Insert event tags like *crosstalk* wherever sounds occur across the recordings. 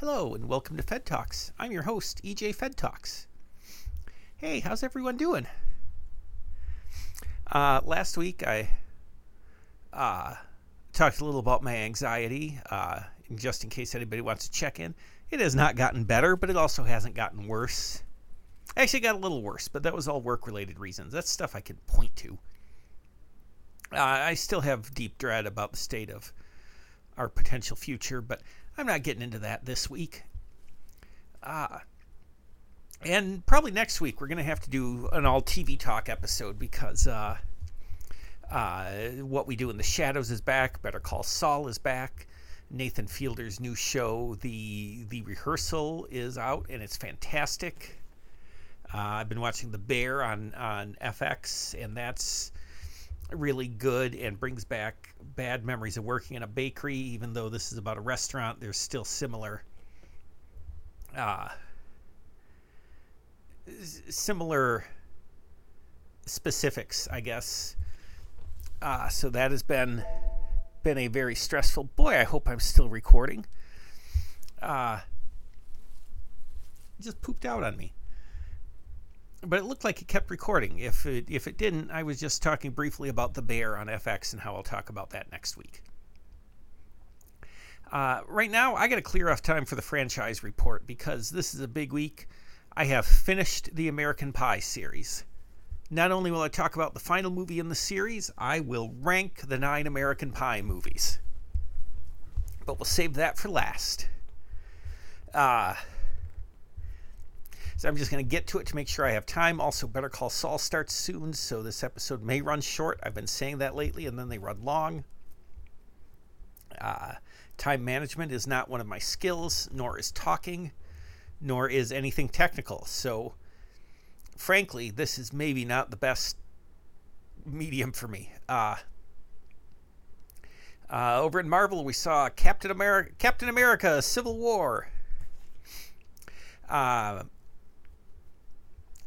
Hello, and welcome to Fed Talks. I'm your host, EJ Fed Talks. Hey, how's everyone doing? Uh, last week, I uh, talked a little about my anxiety, uh, just in case anybody wants to check in. It has not gotten better, but it also hasn't gotten worse. Actually, got a little worse, but that was all work related reasons. That's stuff I can point to. Uh, I still have deep dread about the state of our potential future, but I'm not getting into that this week. Uh, and probably next week, we're going to have to do an all TV talk episode because uh, uh, What We Do in the Shadows is back, Better Call Saul is back. Nathan Fielder's new show, the the rehearsal, is out and it's fantastic. Uh, I've been watching The Bear on on FX, and that's really good and brings back bad memories of working in a bakery. Even though this is about a restaurant, there's still similar uh, similar specifics, I guess. Uh, so that has been been a very stressful. Boy, I hope I'm still recording. Uh, just pooped out on me but it looked like it kept recording. If it, if it didn't, I was just talking briefly about the bear on FX and how I'll talk about that next week. Uh, right now, I got to clear off time for the franchise report because this is a big week. I have finished the American Pie series. Not only will I talk about the final movie in the series, I will rank the nine American Pie movies. But we'll save that for last. Uh, so I'm just going to get to it to make sure I have time. Also, Better Call Saul starts soon, so this episode may run short. I've been saying that lately, and then they run long. Uh, time management is not one of my skills, nor is talking, nor is anything technical. So, frankly, this is maybe not the best medium for me. Uh, uh, over in Marvel, we saw Captain America, Captain America: Civil War. Uh,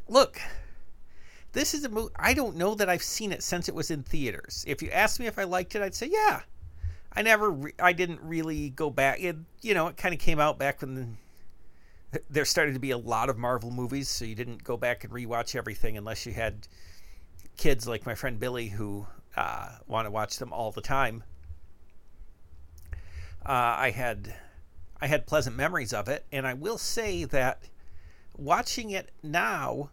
look, this is a movie. I don't know that I've seen it since it was in theaters. If you asked me if I liked it, I'd say yeah. I never, re- I didn't really go back. It, you know, it kind of came out back when the, *laughs* there started to be a lot of Marvel movies, so you didn't go back and rewatch everything unless you had kids like my friend Billy who uh, want to watch them all the time. Uh, I had, I had pleasant memories of it, and I will say that watching it now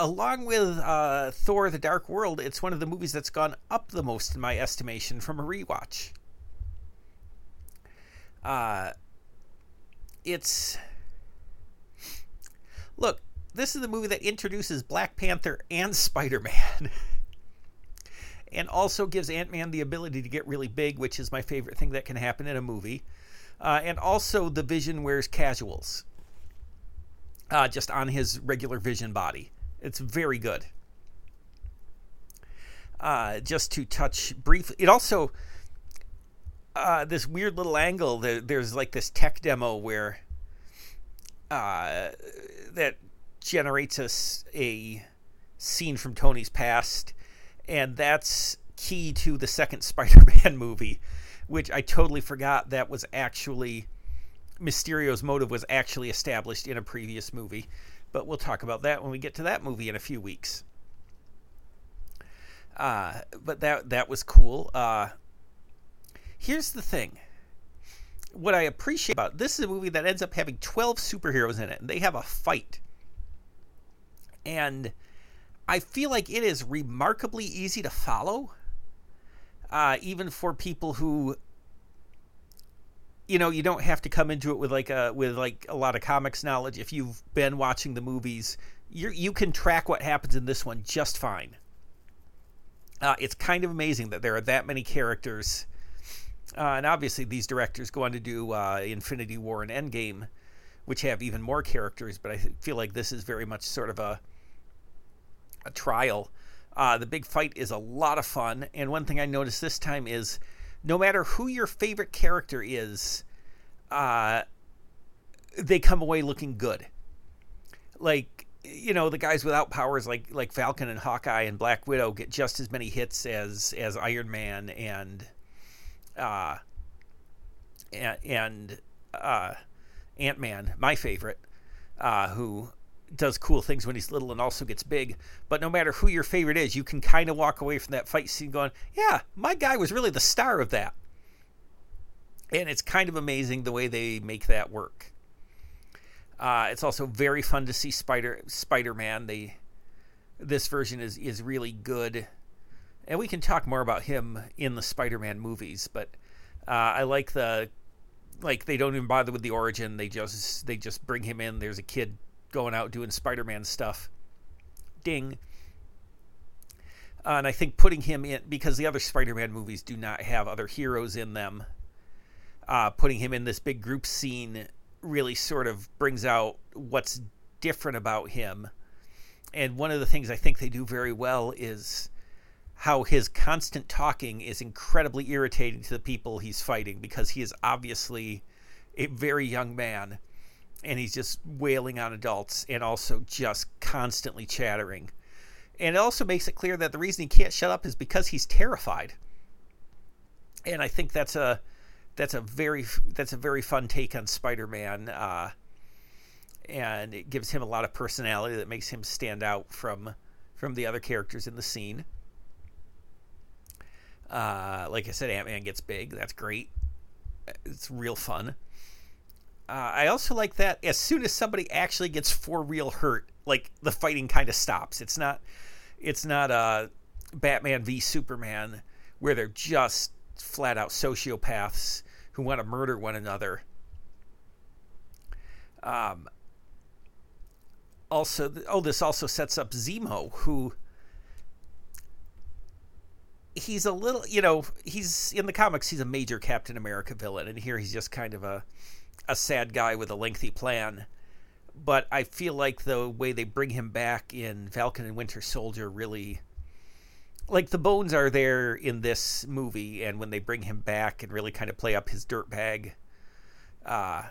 along with uh, Thor: The Dark World, it's one of the movies that's gone up the most in my estimation from a rewatch. Uh, it's look, this is the movie that introduces Black Panther and *laughs* Spider Man. and also gives Ant Man the ability to get really big, which is my favorite thing that can happen in a movie. Uh, and also, the Vision wears casuals uh, just on his regular Vision body. It's very good. Uh, just to touch briefly, it also uh, this weird little angle. There, there's like this tech demo where uh, that generates us a scene from Tony's past, and that's key to the second *laughs* Spider-Man movie, which I totally forgot that was actually Mysterio's motive was actually established in a previous movie. But we'll talk about that when we get to that movie in a few weeks. Uh, but that that was cool. Uh, here's the thing. What I appreciate about this is a movie that ends up having 12 superheroes in it, and they have a fight. And I feel like it is remarkably easy to follow, uh, even for people who you know you don't have to come into it with like a with like a lot of comics knowledge. If you've been watching the movies you you can track what happens in this one just fine. Uh, it's kind of amazing that there are that many characters uh, and obviously these directors go on to do uh, infinity war and endgame which have even more characters but i feel like this is very much sort of a a trial. Uh, the big fight is a lot of fun and one thing i noticed this time is no matter who your favorite character is, uh, they come away looking good. Like you know, the guys without powers like like Falcon and Hawkeye and Black Widow get just as many hits as as Iron Man and uh and, and uh, Ant Man, my favorite, uh, who does cool things when he's little and also gets big. But no matter who your favorite is, you can kind of walk away from that fight scene going, yeah, my guy was really the star of that. And it's kind of amazing the way they make that work. Uh, it's also very fun to see Spider Spider Man. They this version is is really good, and we can talk more about him in the Spider Man movies. But uh, I like the like they don't even bother with the origin. They just they just bring him in. There's a kid going out doing Spider Man stuff. Ding. Uh, and I think putting him in because the other Spider Man movies do not have other heroes in them. Uh, putting him in this big group scene really sort of brings out what's different about him. And one of the things I think they do very well is how his constant talking is incredibly irritating to the people he's fighting because he is obviously a very young man and he's just wailing on adults and also just constantly chattering. And it also makes it clear that the reason he can't shut up is because he's terrified. And I think that's a that's a very that's a very fun take on Spider-Man, uh, and it gives him a lot of personality that makes him stand out from from the other characters in the scene. Uh, like I said, Ant Man gets big. That's great. It's real fun. Uh, I also like that as soon as somebody actually gets for real hurt, like the fighting kind of stops. It's not, it's not a uh, Batman v Superman where they're just flat out sociopaths who want to murder one another. Um, also, oh, this also sets up Zemo, who he's a little, you know, he's in the comics, he's a major Captain America villain, and here he's just kind of a a sad guy with a lengthy plan. But I feel like the way they bring him back in Falcon and Winter Soldier really like the bones are there in this movie, and when they bring him back and really kind of play up his dirtbag uh,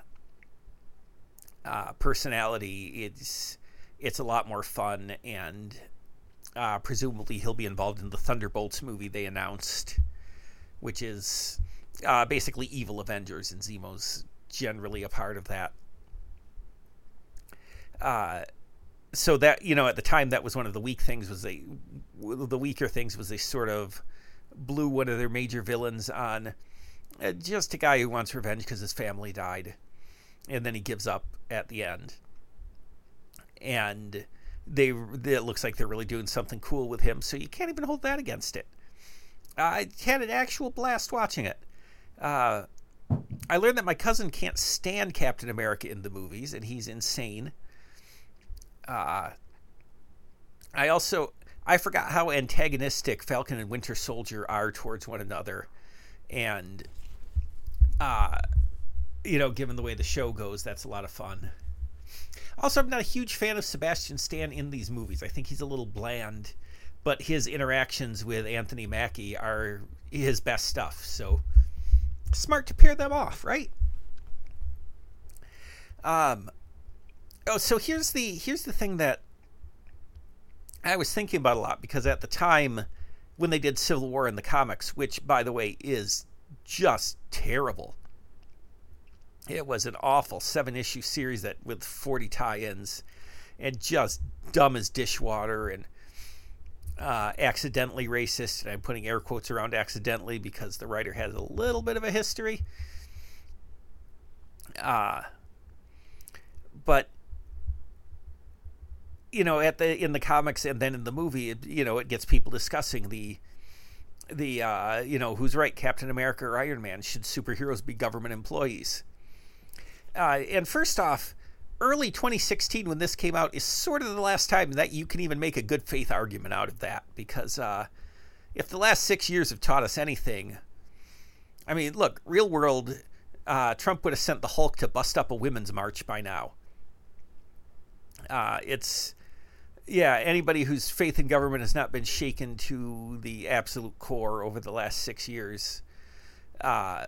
uh, personality, it's it's a lot more fun, and uh, presumably he'll be involved in the Thunderbolts movie they announced, which is uh, basically evil Avengers, and Zemo's generally a part of that. Uh, so that you know at the time that was one of the weak things was they the weaker things was they sort of blew one of their major villains on uh, just a guy who wants revenge because his family died and then he gives up at the end. And they it looks like they're really doing something cool with him so you can't even hold that against it. I had an actual blast watching it. Uh, i learned that my cousin can't stand captain america in the movies and he's insane uh, I also I forgot how antagonistic Falcon and Winter Soldier are towards one another, and uh, you know, given the way the show goes, that's a lot of fun. Also, I'm not a huge fan of Sebastian Stan in these movies. I think he's a little bland, but his interactions with Anthony Mackie are his best stuff. So smart to pair them off, right? Um, oh, so here's the here's the thing that I was thinking about a lot because at the time when they did Civil War in the comics, which by the way is just terrible. It was an awful seven issue series that with 40 tie-ins and just dumb as dishwater and uh, accidentally racist. And I'm putting air quotes around accidentally because the writer has a little bit of a history. Uh, but you know, at the in the comics and then in the movie, it, you know, it gets people discussing the the uh, you know who's right, Captain America or Iron Man? Should superheroes be government employees? Uh, and first off, early 2016 when this came out is sort of the last time that you can even make a good faith argument out of that because uh, if the last six years have taught us anything, I mean, look, real world, uh, Trump would have sent the Hulk to bust up a women's march by now. Uh, it's yeah, anybody whose faith in government has not been shaken to the absolute core over the last six years uh,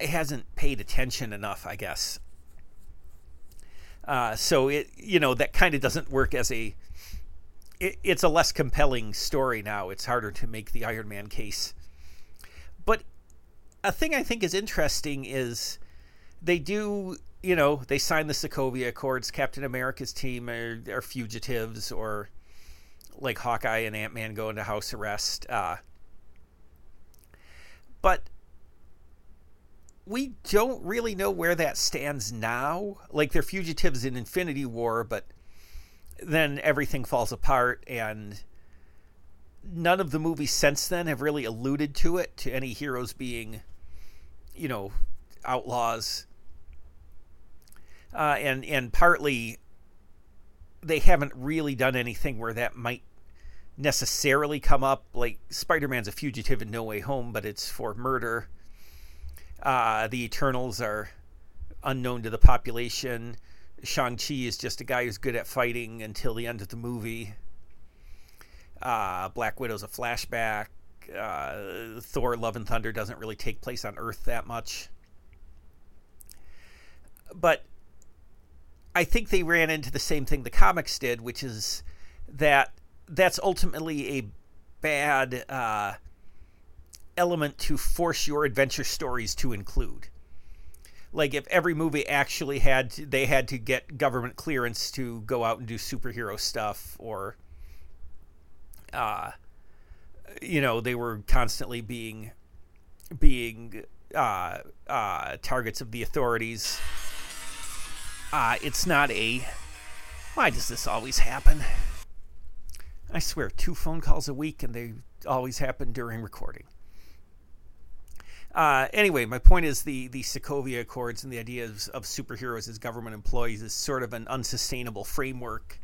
hasn't paid attention enough, I guess. Uh, so it, you know, that kind of doesn't work as a. It, it's a less compelling story now. It's harder to make the Iron Man case. But a thing I think is interesting is they do, you know, they sign the Sokovia Accords. Captain America's team are, are fugitives, or like Hawkeye and Ant Man go into house arrest. Uh, but we don't really know where that stands now. Like they're fugitives in Infinity War, but then everything falls apart and none of the movies since then have really alluded to it to any heroes being you know outlaws. Uh, and and partly they haven't really done anything where that might necessarily come up. Like spider-man's a fugitive in no way home but it's for murder uh, the eternals are unknown to the population. Shang-chi is just a guy who's good at fighting until the end of the movie. Uh, Black Widow's a flashback. Uh, Thor: Love and Thunder doesn't really take place on Earth that much, but I think they ran into the same thing the comics did, which is that that's ultimately a bad uh, element to force your adventure stories to include. Like if every movie actually had to, they had to get government clearance to go out and do superhero stuff or uh, you know, they were constantly being being uh, uh, targets of the authorities. Uh, it's not a. Why does this always happen? I swear, two phone calls a week, and they always happen during recording. Uh, anyway, my point is the the Sokovia Accords and the idea of, of superheroes as government employees is sort of an unsustainable framework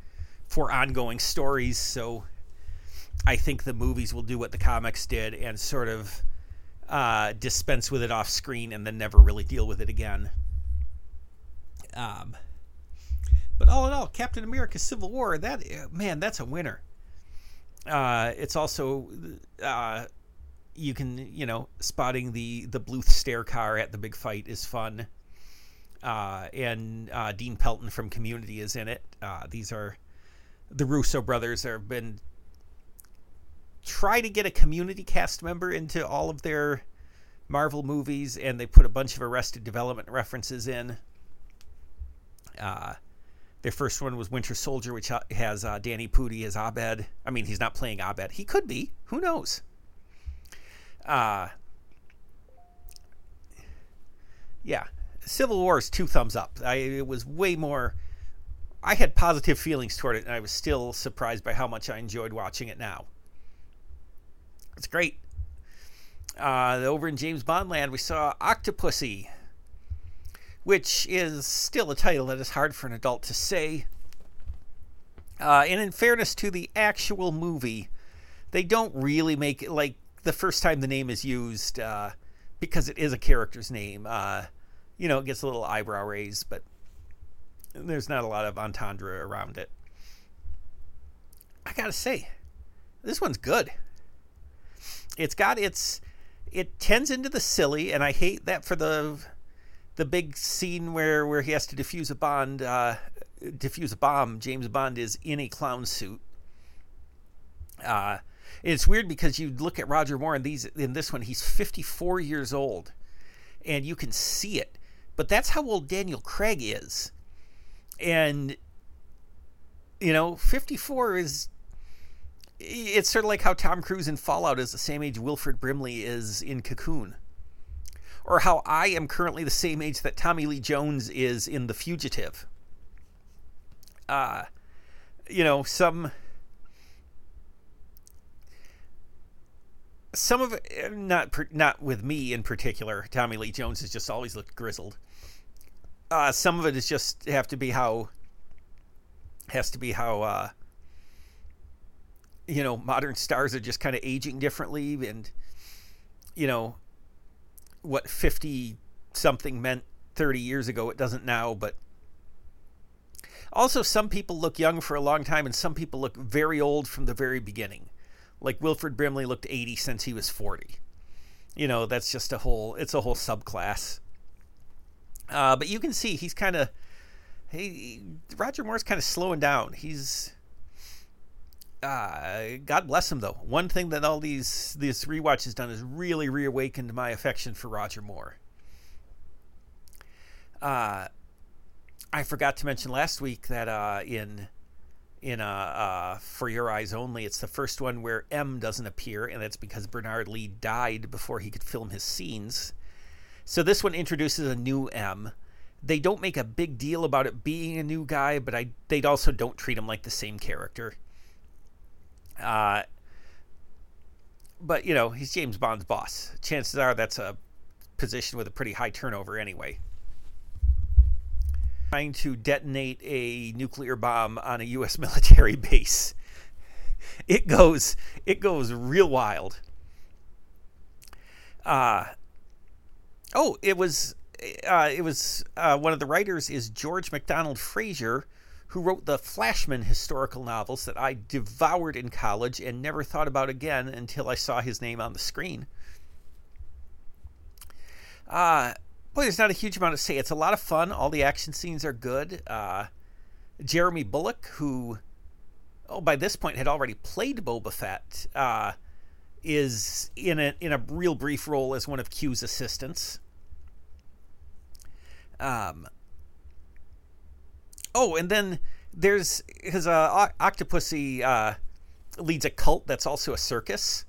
for ongoing stories. So I think the movies will do what the comics did and sort of uh, dispense with it off screen and then never really deal with it again. Um, but all in all, Captain America: Civil War that man, that's a winner. Uh, it's also uh, you can you know spotting the the Bluth stair car at the big fight is fun. Uh, and uh, Dean Pelton from Community is in it. Uh, these are the Russo brothers. Have been try to get a community cast member into all of their Marvel movies, and they put a bunch of Arrested Development references in. Uh, their first one was Winter Soldier, which has uh, Danny Pudi as Abed. I mean, he's not playing Abed. He could be. Who knows? Uh, yeah. Civil War is two thumbs up. I, it was way more. I had positive feelings toward it, and I was still surprised by how much I enjoyed watching it now. It's great. Uh, over in James Bond land, we saw Octopussy, which is still a title that is hard for an adult to say. Uh, and in fairness to the actual movie, they don't really make it like the first time the name is used uh, because it is a character's name. Uh, you know, it gets a little eyebrow raise, but there's not a lot of entendre around it. I gotta say, this one's good it's got its it tends into the silly, and I hate that for the the big scene where where he has to defuse a bond, uh, defuse a bomb. James Bond is in a clown suit. Uh, it's weird because you look at Roger Moore in these in this one, he's 54 years old, and you can see it. But that's how old Daniel Craig is, and you know, 54 is it's sort of like how Tom Cruise in Fallout is the same age Wilford Brimley is in Cocoon. Or how I am currently the same age that Tommy Lee Jones is in The Fugitive. Uh, you know, some. Some of it, not not with me in particular. Tommy Lee Jones has just always looked grizzled. Uh, some of it is just have to be how has to be how uh, you know, modern stars are just kind of aging differently, and you know, what fifty something meant thirty years ago, it doesn't now. But also, some people look young for a long time, and some people look very old from the very beginning. Like Wilford Brimley looked eighty since he was forty. You know, that's just a whole. It's a whole subclass. Uh, but you can see he's kind of. Hey, Roger Moore's kind of slowing down. He's uh, God bless him though. One thing that all these these rewatches done is really reawakened my affection for Roger Moore. Uh, I forgot to mention last week that uh, in in uh, uh, For Your Eyes Only, it's the first one where M doesn't appear, and that's because Bernard Lee died before he could film his scenes. So this one introduces a new M. They don't make a big deal about it being a new guy, but I they also don't treat him like the same character. Uh, but you know he's James Bond's boss. Chances are that's a position with a pretty high turnover anyway trying to detonate a nuclear bomb on a U.S. *laughs* military base. It goes, it goes real wild. Uh, oh, it was, uh, it was uh, one of the writers is George MacDonald Fraser, who wrote the Flashman historical novels that I devoured in college and never thought about again until I saw his name on the screen. Uh, boy, there's not a huge amount to say. It's a lot of fun. All the action scenes are good. Uh, Jeremy Bulloch, who, oh, by this point had already played Boba Fett, uh, is in a in a real brief role as one of Q's assistants. Um. Oh, and then there's his uh, Octopussy uh, leads a cult that's also a circus.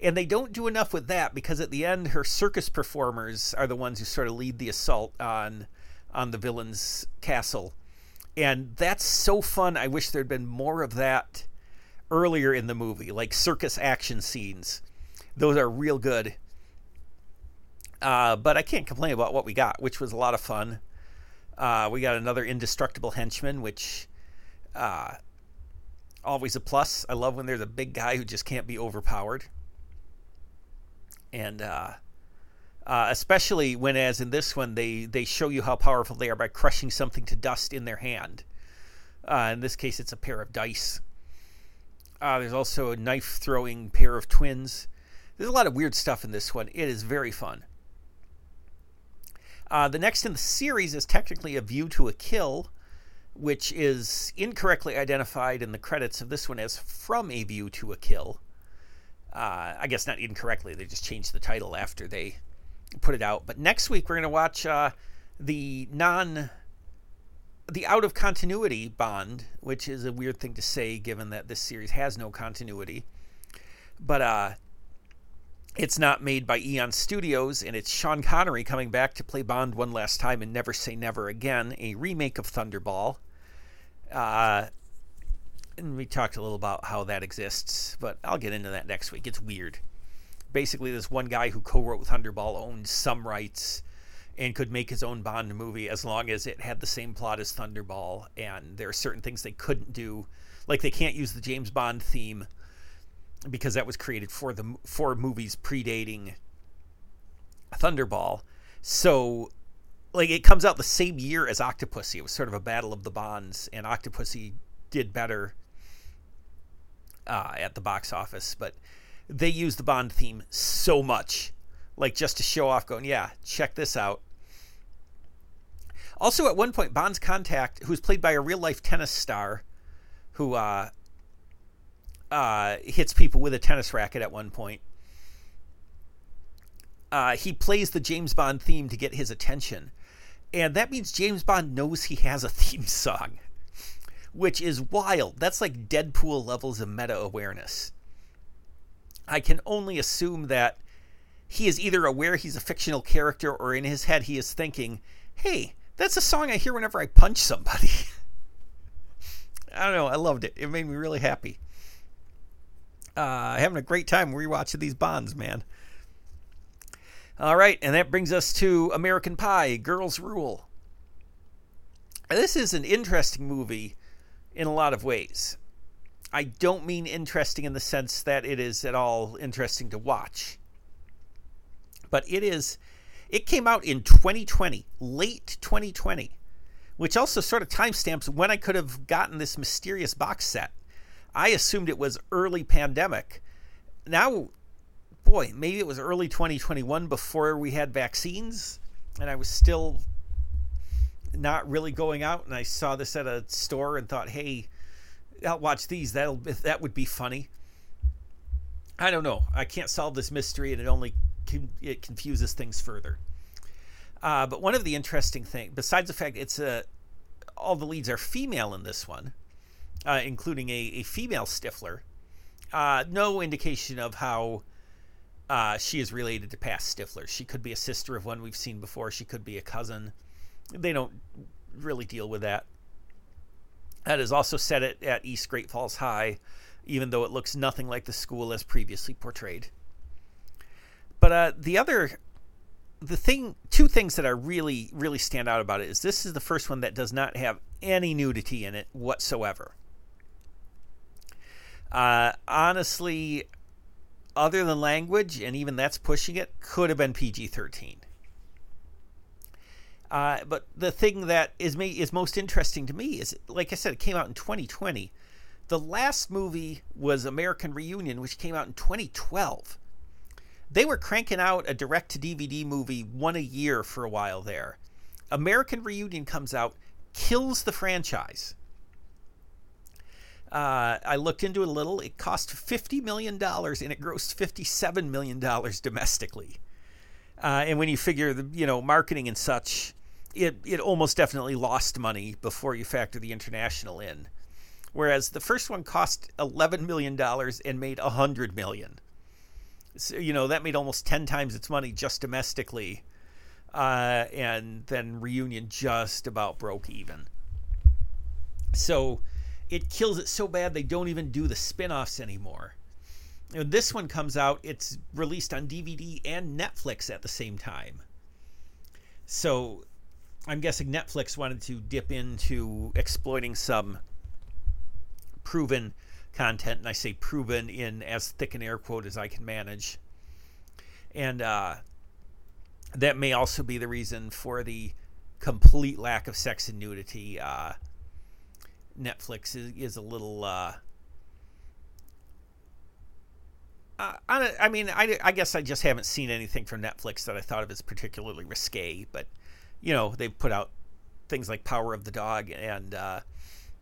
And they don't do enough with that because at the end, her circus performers are the ones who sort of lead the assault on on the villain's castle, and that's so fun. I wish there'd been more of that earlier in the movie, like circus action scenes. Those are real good. Uh, but I can't complain about what we got, which was a lot of fun. Uh, we got another indestructible henchman, which uh, always a plus. I love when there's a big guy who just can't be overpowered and uh, uh, especially when, as in this one, they they show you how powerful they are by crushing something to dust in their hand. Uh, in this case, it's a pair of dice. Uh, there's also a knife throwing pair of twins. There's a lot of weird stuff in this one. It is very fun. Uh, the next in the series is technically A View to a Kill, which is incorrectly identified in the credits of this one as From a View to a Kill. Uh, I guess not incorrectly. They just changed the title after they put it out. But next week we're going to watch uh, the non, the out of continuity Bond, which is a weird thing to say given that this series has no continuity. But uh, it's not made by Eon Studios, and it's Sean Connery coming back to play Bond one last time in Never Say Never Again, a remake of Thunderball. Uh, and we talked a little about how that exists, but I'll get into that next week. It's weird. Basically, this one guy who co-wrote Thunderball owned some rights and could make his own Bond movie as long as it had the same plot as Thunderball. And there are certain things they couldn't do, like they can't use the James Bond theme because that was created for the for movies predating Thunderball. So, like, it comes out the same year as Octopussy. It was sort of a battle of the Bonds, and Octopussy did better uh, at the box office, but they use the Bond theme so much, like just to show off, going, yeah, check this out. Also, at one point, Bond's contact, who's played by a real life tennis star, who uh, uh, hits people with a tennis racket at one point. Uh, he plays the James Bond theme to get his attention. And that means James Bond knows he has a theme song which is wild. That's like Deadpool levels of meta awareness. I can only assume that he is either aware he's a fictional character or in his head he is thinking, hey, that's a song I hear whenever I punch somebody. *laughs* I don't know. I loved it. It made me really happy. Uh, having a great time rewatching these Bonds, man. All right, and that brings us to American Pie Girls Rule. This is an interesting movie in a lot of ways. I don't mean interesting in the sense that it is at all interesting to watch. But it is it came out in 2020, late 2020, which also sort of timestamps when I could have gotten this mysterious box set. I assumed it was early pandemic. Now, boy, maybe it was early 2021 before we had vaccines and I was still not really going out, and I saw this at a store and thought, hey, I'll watch these. That'll that would be funny. I don't know. I can't solve this mystery, and it only it confuses things further. Uh, but one of the interesting things, besides the fact it's a, all the leads are female in this one, uh, including a, a female Stifler, uh, no indication of how uh, she is related to past Stiflers. She could be a sister of one we've seen before. She could be a cousin. They don't really deal with that. That is also set at, at East Great Falls High, even though it looks nothing like the school as previously portrayed. But uh, the other, the thing, two things that are really, really stand out about it is this is the first one that does not have any nudity in it whatsoever. Uh, honestly, other than language, and even that's pushing it, could have been PG 13. Uh, but the thing that is me is most interesting to me is, like I said, it came out in 2020. The last movie was American Reunion, which came out in 2012. They were cranking out a direct to DVD movie one a year for a while there. American Reunion comes out, kills the franchise. Uh, I looked into it a little. It cost $50 million and it grossed $57 million domestically. Uh, and when you figure the you know marketing and such, it it almost definitely lost money before you factor the international in. Whereas the first one cost eleven million dollars and made a hundred million. So, you know that made almost ten times its money just domestically, uh, and then Reunion just about broke even. So it kills it so bad they don't even do the spin-offs anymore. And this one comes out, it's released on DVD and Netflix at the same time. So I'm guessing Netflix wanted to dip into exploiting some proven content, and I say proven in as thick an air quote as I can manage. And uh, that may also be the reason for the complete lack of sex and nudity. Uh, Netflix is, is a little. Uh, uh, I, I mean, I, I guess I just haven't seen anything from Netflix that I thought of as particularly risque, but you know, they've put out things like Power of the Dog and uh,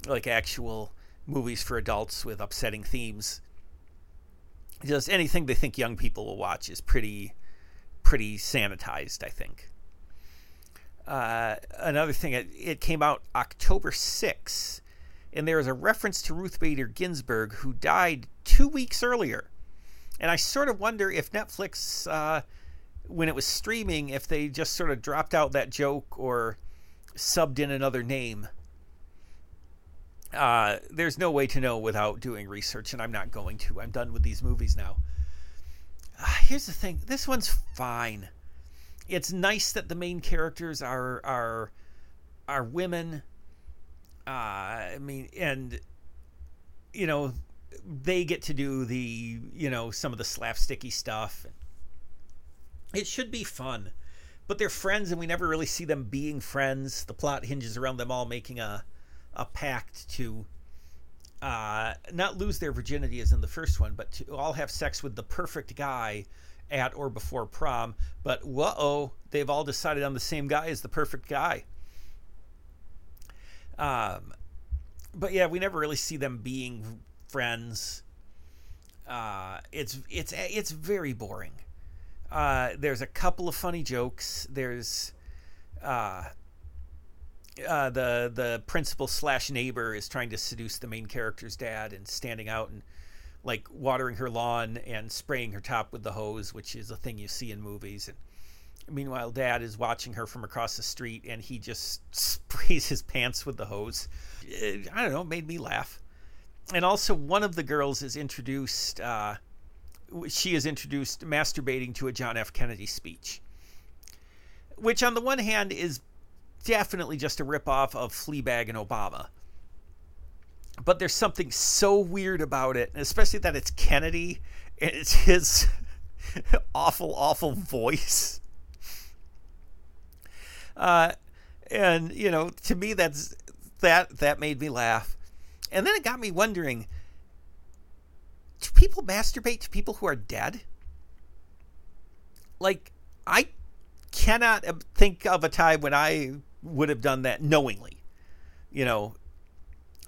like actual movies for adults with upsetting themes. Just anything they think young people will watch is pretty, pretty sanitized. I think. Uh, another thing, it, it came out October 6th, and there is a reference to Ruth Bader Ginsburg, who died two weeks earlier. And I sort of wonder if Netflix uh, when it was streaming if they just sort of dropped out that joke or subbed in another name. Uh, there's no way to know without doing research, and I'm not going to. I'm done with these movies now. Uh, here's the thing: this one's fine. It's nice that the main characters are are are women. Uh, I mean, and you know, they get to do the you know some of the slapsticky stuff. It should be fun. But they're friends, and we never really see them being friends. The plot hinges around them all making a, a pact to uh, not lose their virginity as in the first one, but to all have sex with the perfect guy at or before prom. But whoa, they've all decided on the same guy as the perfect guy. Um, but yeah, we never really see them being friends. Uh, it's it's it's very boring. Uh, there's a couple of funny jokes. There's uh, uh, the the principal slash neighbor is trying to seduce the main character's dad and standing out and like watering her lawn and spraying her top with the hose, which is a thing you see in movies. And meanwhile, dad is watching her from across the street and he just *laughs* sprays his pants with the hose. It, I don't know, made me laugh. And also, one of the girls is introduced. Uh, she is introduced masturbating to a John F. Kennedy speech, which on the one hand is definitely just a ripoff of Fleabag and Obama. But there's something so weird about it, especially that it's Kennedy and it's his *laughs* awful, awful voice. Uh, and you know, to me, that's that that made me laugh, and then it got me wondering do people masturbate to people who are dead? Like, I cannot think of a time when I would have done that knowingly. You know,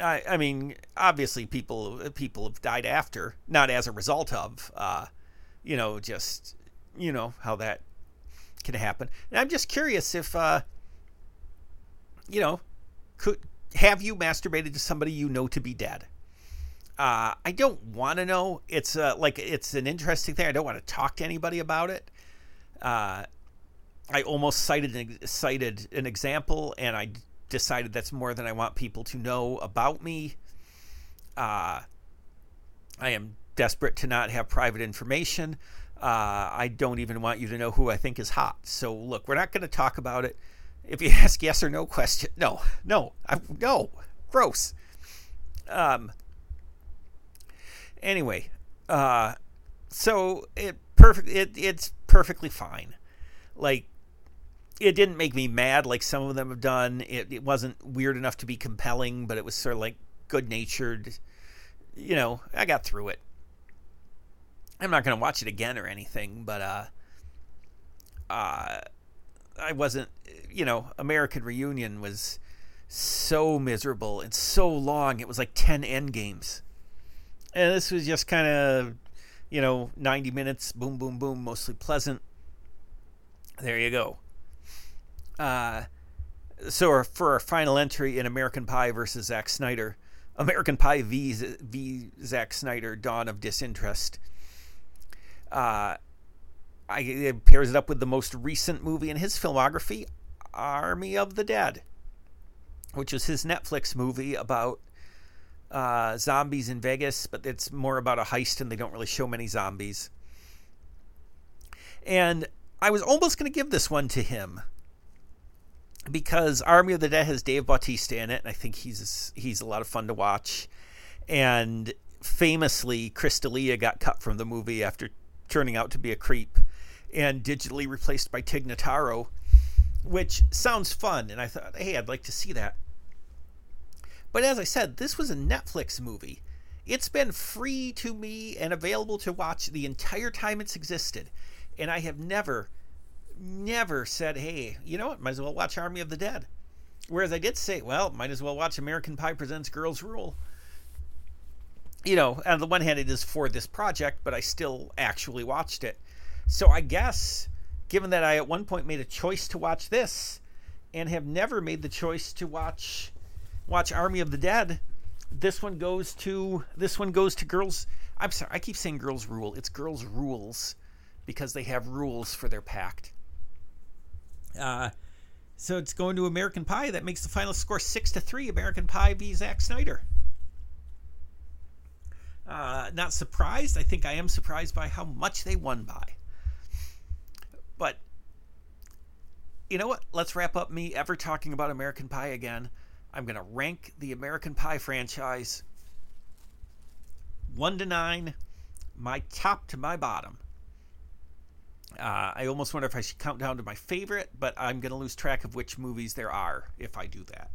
I, I mean, obviously, people people have died after, not as a result of, uh, you know, just you know how that can happen. And I'm just curious if, uh, you know, could have you masturbated to somebody you know to be dead? Uh, I don't want to know. It's uh, like it's an interesting thing. I don't want to talk to anybody about it. Uh, I almost cited an, cited an example, and I decided that's more than I want people to know about me. Uh, I am desperate to not have private information. Uh, I don't even want you to know who I think is hot. So look, we're not going to talk about it. If you ask yes or no question, no, no, I, no, gross. Um. Anyway, uh, so it perfect. It it's perfectly fine. Like it didn't make me mad like some of them have done. It, it wasn't weird enough to be compelling, but it was sort of like good natured. You know, I got through it. I'm not going to watch it again or anything, but uh, uh, I wasn't. You know, American Reunion was so miserable and so long. It was like ten end games, and this was just kind of, you know, 90 minutes. Boom, boom, boom. Mostly pleasant. There you go. Uh, so for our final entry in American Pie versus Zack Snyder, American Pie v v Zack Snyder: Dawn of Disinterest. Uh, I, it pairs it up with the most recent movie in his filmography, Army of the Dead, which is his Netflix movie about uh, zombies in Vegas, but it's more about a heist and they don't really show many zombies. And I was almost going to give this one to him because Army of the Dead has Dave Bautista in it, and I think he's he's a lot of fun to watch. And famously, Chris D'Elia got cut from the movie after turning out to be a creep and digitally replaced by Tig Notaro, which sounds fun. And I thought, hey, I'd like to see that. But as I said, this was a Netflix movie. It's been free to me and available to watch the entire time it's existed. And I have never never said, hey, you know what, might as well watch Army of the Dead. Whereas I did say, well, might as well watch American Pie Presents Girls Rule. You know, on the one hand, it is for this project, but I still actually watched it. So I guess, given that I at one point made a choice to watch this and have never made the choice to watch watch Army of the Dead, this one goes to this one goes to girls. I'm sorry, I keep saying girls rule. It's girls rules because they have rules for their pact. Uh, so it's going to American Pie. That makes the final score six to three. American Pie v. Zack Snyder. Uh, not surprised. I think I am surprised by how much they won by. But you know what? Let's wrap up me ever talking about American Pie again. I'm going to rank the American Pie franchise one to nine, my top to my bottom. Uh, I almost wonder if I should count down to my favorite, but I'm going to lose track of which movies there are if I do that.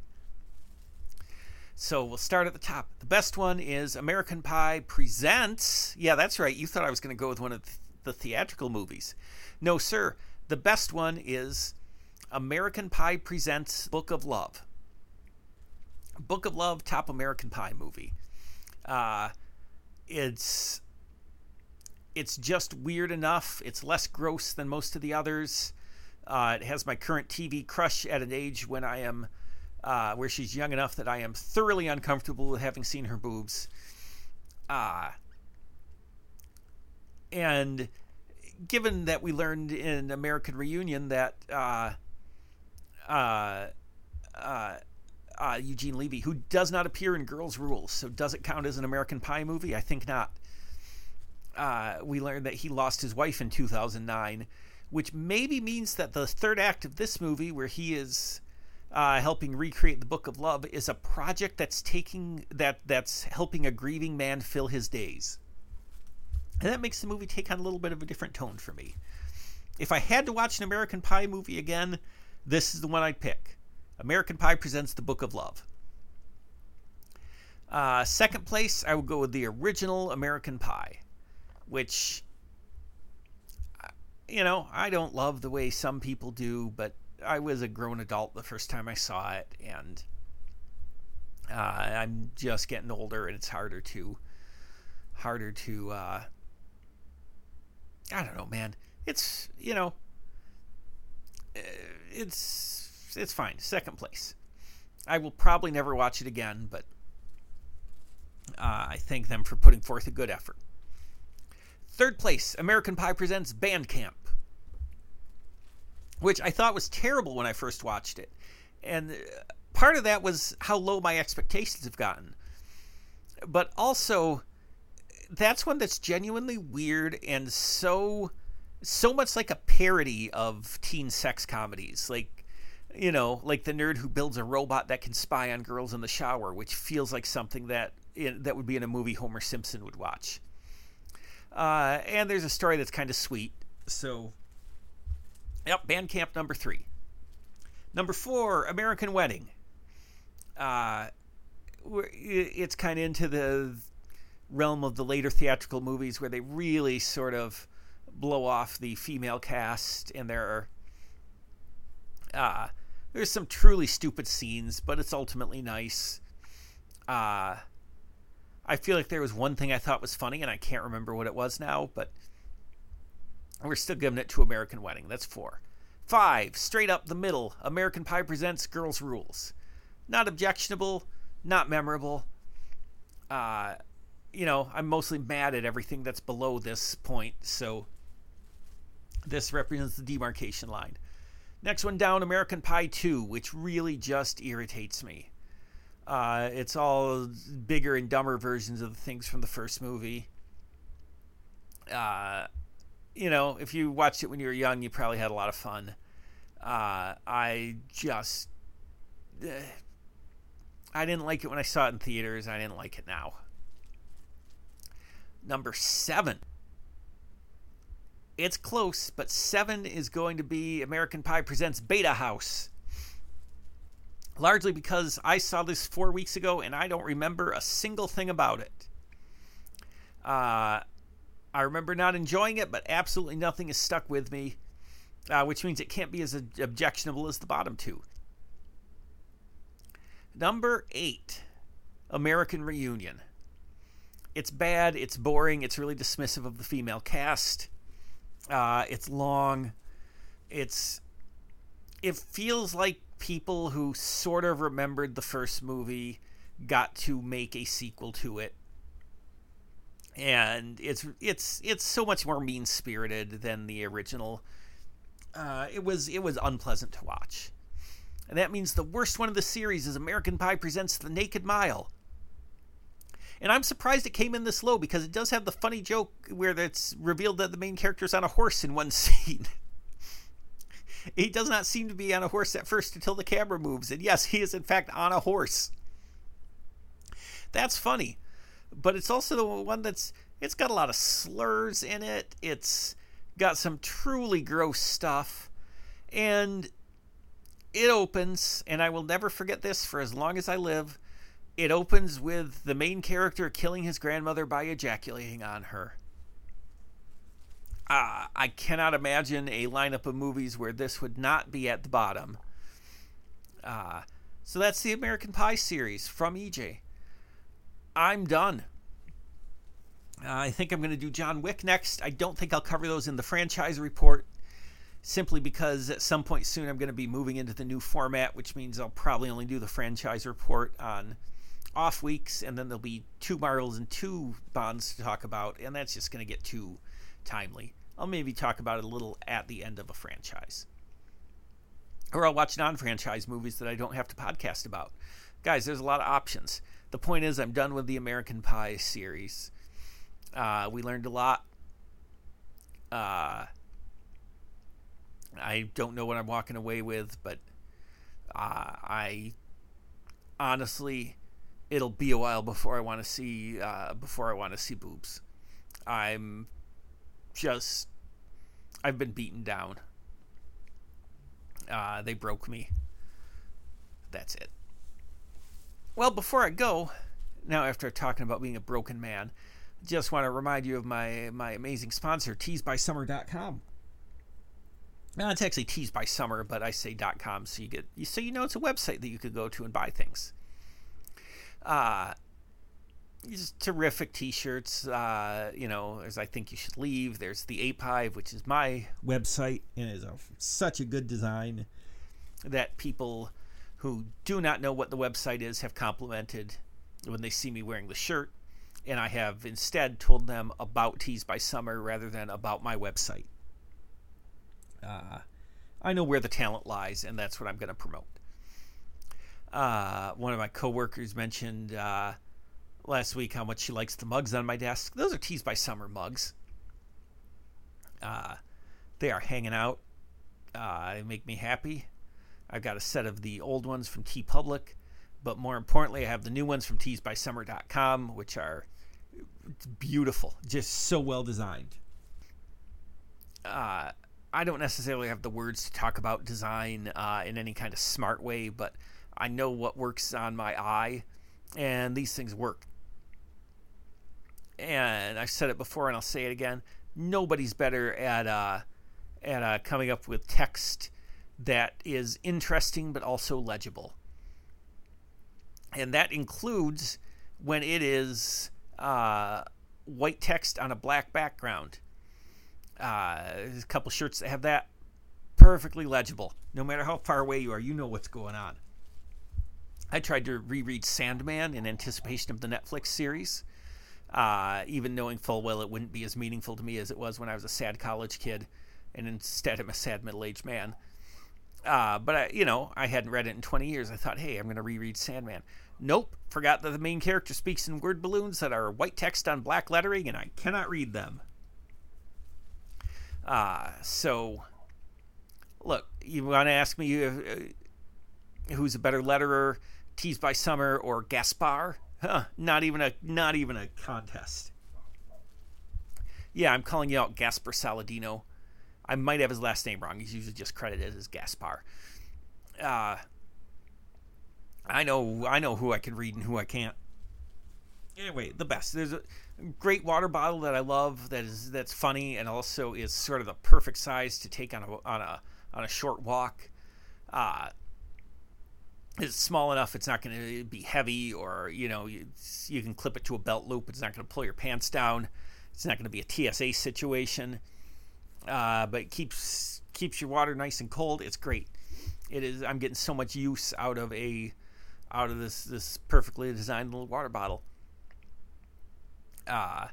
So we'll start at the top. The best one is American Pie Presents. Yeah, that's right. You thought I was going to go with one of the theatrical movies. No, sir. The best one is American Pie Presents Book of Love. Book of Love, top American Pie movie. Uh, it's it's just weird enough. It's less gross than most of the others. Uh, it has my current TV crush at an age when I am, uh, where she's young enough that I am thoroughly uncomfortable with having seen her boobs. Uh, and given that we learned in American Reunion that uh, Eugene Levy, who does not appear in Girls Rules, so does it count as an American Pie movie? I think not uh, we learned that he lost his wife in 2009, which maybe means that the third act of this movie, where he is uh, helping recreate the Book of Love, is a project that's taking that that's helping a grieving man fill his days, and that makes the movie take on a little bit of a different tone for me. If I had to watch an American Pie movie again, this is the one I'd pick. American Pie presents the Book of Love. Uh, second place, I would go with the original American Pie which you know, I don't love the way some people do, but I was a grown adult the first time I saw it, and uh, I'm just getting older, and it's harder to harder to uh, I don't know, man. It's you know, it's it's fine. Second place. I will probably never watch it again, but uh, I thank them for putting forth a good effort. Third place, American Pie presents Bandcamp, which I thought was terrible when I first watched it, and uh, part of that was how low my expectations have gotten. But also, that's one that's genuinely weird and so so much like a parody of teen sex comedies, like you know, like the nerd who builds a robot that can spy on girls in the shower, which feels like something that that would be in a movie Homer Simpson would watch. Uh, and there's a story that's kind of sweet. So, yep, Bandcamp number three. Number four, American Wedding. Uh, it's kind of into the realm of the later theatrical movies where they really sort of blow off the female cast, and there are uh, there's some truly stupid scenes, but it's ultimately nice. Uh, I feel like there was one thing I thought was funny, and I can't remember what it was now, but we're still giving it to American Wedding. That's four. Five, straight up the middle, American Pie presents Girls Rules. Not objectionable, not memorable. Uh, you know, I'm mostly mad at everything that's below this point, so this represents the demarcation line. Next one down, American Pie 2, which really just irritates me. Uh, it's all bigger and dumber versions of the things from the first movie. Uh, you know, if you watched it when you were young, you probably had a lot of fun. Uh, I just. Uh, I didn't like it when I saw it in theaters. I didn't like it now. Number seven. It's close, but seven is going to be American Pie Presents Beta House largely because I saw this four weeks ago and I don't remember a single thing about it. Uh, I remember not enjoying it, but absolutely nothing is stuck with me, uh, which means it can't be as objectionable as the bottom two. Number eight American Reunion. It's bad, it's boring, it's really dismissive of the female cast. Uh, it's long. It's it feels like people who sort of remembered the first movie got to make a sequel to it and it's it's it's so much more mean spirited than the original. Uh, it was it was unpleasant to watch, and that means the worst one of the series is American Pie presents The Naked Mile. And I'm surprised it came in this low because it does have the funny joke where it's revealed that the main character is on a horse in one *laughs* scene. He does not seem to be on a horse at first until the camera moves. And yes, he is in fact on a horse. That's funny. But it's also the one that's it's got a lot of slurs in it. It's got some truly gross stuff. And it opens, and I will never forget this for as long as I live. It opens with the main character killing his grandmother by ejaculating on her uh, I cannot imagine a lineup of movies where this would not be at the bottom. Uh, so that's the American Pie series from EJ. I'm done. Uh, I think I'm going to do John Wick next. I don't think I'll cover those in the franchise report simply because at some point soon I'm going to be moving into the new format, which means I'll probably only do the franchise report on off weeks, and then there'll be two Marvels and two Bonds to talk about, and that's just going to get too timely. I'll maybe talk about it a little at the end of a franchise. Or I'll watch non franchise movies that I don't have to podcast about. Guys, there's a lot of options. The point is, I'm done with the American Pie series. Uh, we learned a lot. Uh, I don't know what I'm walking away with, but uh, I honestly, it'll be a while before I want to see uh, before I want to see boobs. I'm just I've been beaten down. Uh, they broke me. That's it. Well, before I go, now after talking about being a broken man, just want to remind you of my my amazing sponsor, teesbysummer.com. Now it's actually Tees by Summer, but I say .com so you get so you know it's a website that you could go to and buy things. Uh, just terrific T-shirts. Uh, you know, there's I think you should leave. There's the Ape Hive, which is my website, and is a, such a good design that people who do not know what the website is have complimented when they see me wearing the shirt. And I have instead told them about Tees by Summer rather than about my website. Uh, I know where the talent lies, and that's what I'm going to promote. Uh, one of my coworkers mentioned uh, last week how much she likes the mugs on my desk. Those are Tees by Summer mugs. Uh, they are hanging out. Uh, they make me happy. I've got a set of the old ones from TeePublic, but more importantly, I have the new ones from teesbysummer.com, which are beautiful, just so well designed. Uh, I don't necessarily have the words to talk about design uh, in any kind of smart way, but I know what works on my eye, and these things work. And I've said it before, and I'll say it again. Nobody's better at uh, at uh, coming up with text that is interesting but also legible. And that includes when it is uh, white text on a black background. Uh, there's a couple shirts that have that perfectly legible. No matter how far away you are, you know what's going on. I tried to reread Sandman in anticipation of the Netflix series, uh, even knowing full well it wouldn't be as meaningful to me as it was when I was a sad college kid, and instead I'm a sad middle aged man. Uh, but I, you know, I hadn't read it in 20 years. I thought, hey, I'm going to reread Sandman. Nope, forgot that the main character speaks in word balloons that are white text on black lettering, and I cannot read them. Uh, so, look, you want to ask me uh, who's a better letterer, Tees by Summer or Gaspar? Huh, not even a not even a contest. Yeah, I'm calling you out, Gaspar Saladino. I might have his last name wrong. He's usually just credited as Gaspar. Uh, I know I know who I can read and who I can't. Anyway, the best. There's a great water bottle that I love that is that's funny and also is sort of the perfect size to take on a on a on a short walk. Uh, it's small enough it's not going to be heavy or you know you, you can clip it to a belt loop it's not going to pull your pants down it's not going to be a tsa situation uh, but it keeps keeps your water nice and cold. It's great. It is. I'm getting so much use out of a out of this this perfectly designed little water bottle. Uh,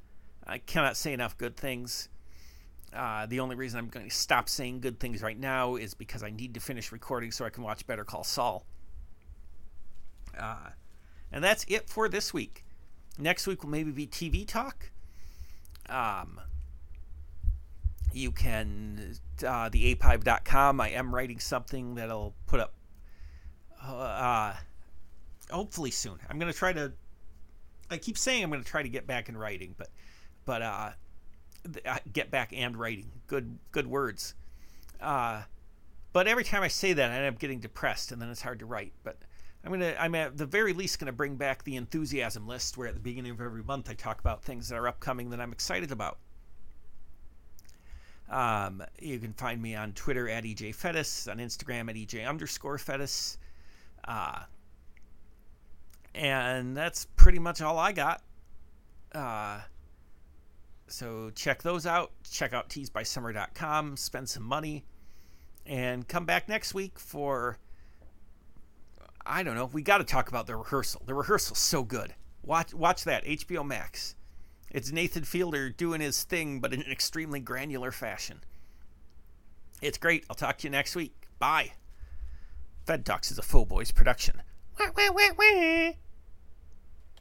I cannot say enough good things. Uh, the only reason I'm going to stop saying good things right now is because I need to finish recording so I can watch Better Call Saul. Uh, and that's it for this week. Next week will maybe be TV talk. Um, you can uh, the apehive.com. I am writing something that I'll put up uh, hopefully soon. I'm going to try to. I keep saying I'm going to try to get back in writing, but but uh, get back and writing. Good good words. Uh, but every time I say that, I end up getting depressed, and then it's hard to write. But I'm gonna I'm at the very least to bring back the enthusiasm list, where at the beginning of every month I talk about things that are upcoming that I'm excited about. Um, you can find me on Twitter at EJ Feddes, on Instagram at EJ underscore Feddes. Uh, and that's pretty much all I got. Uh, so check those out. Check out teesbysummer.com, spend some money, and come back next week for. I don't know. We got to talk about the rehearsal. The rehearsal's so good. Watch watch that HBO Max. It's Nathan Fielder doing his thing, but in an extremely granular fashion. It's great. I'll talk to you next week. Bye. Fed Talks is a Full Boys production. Wah, wah, wah,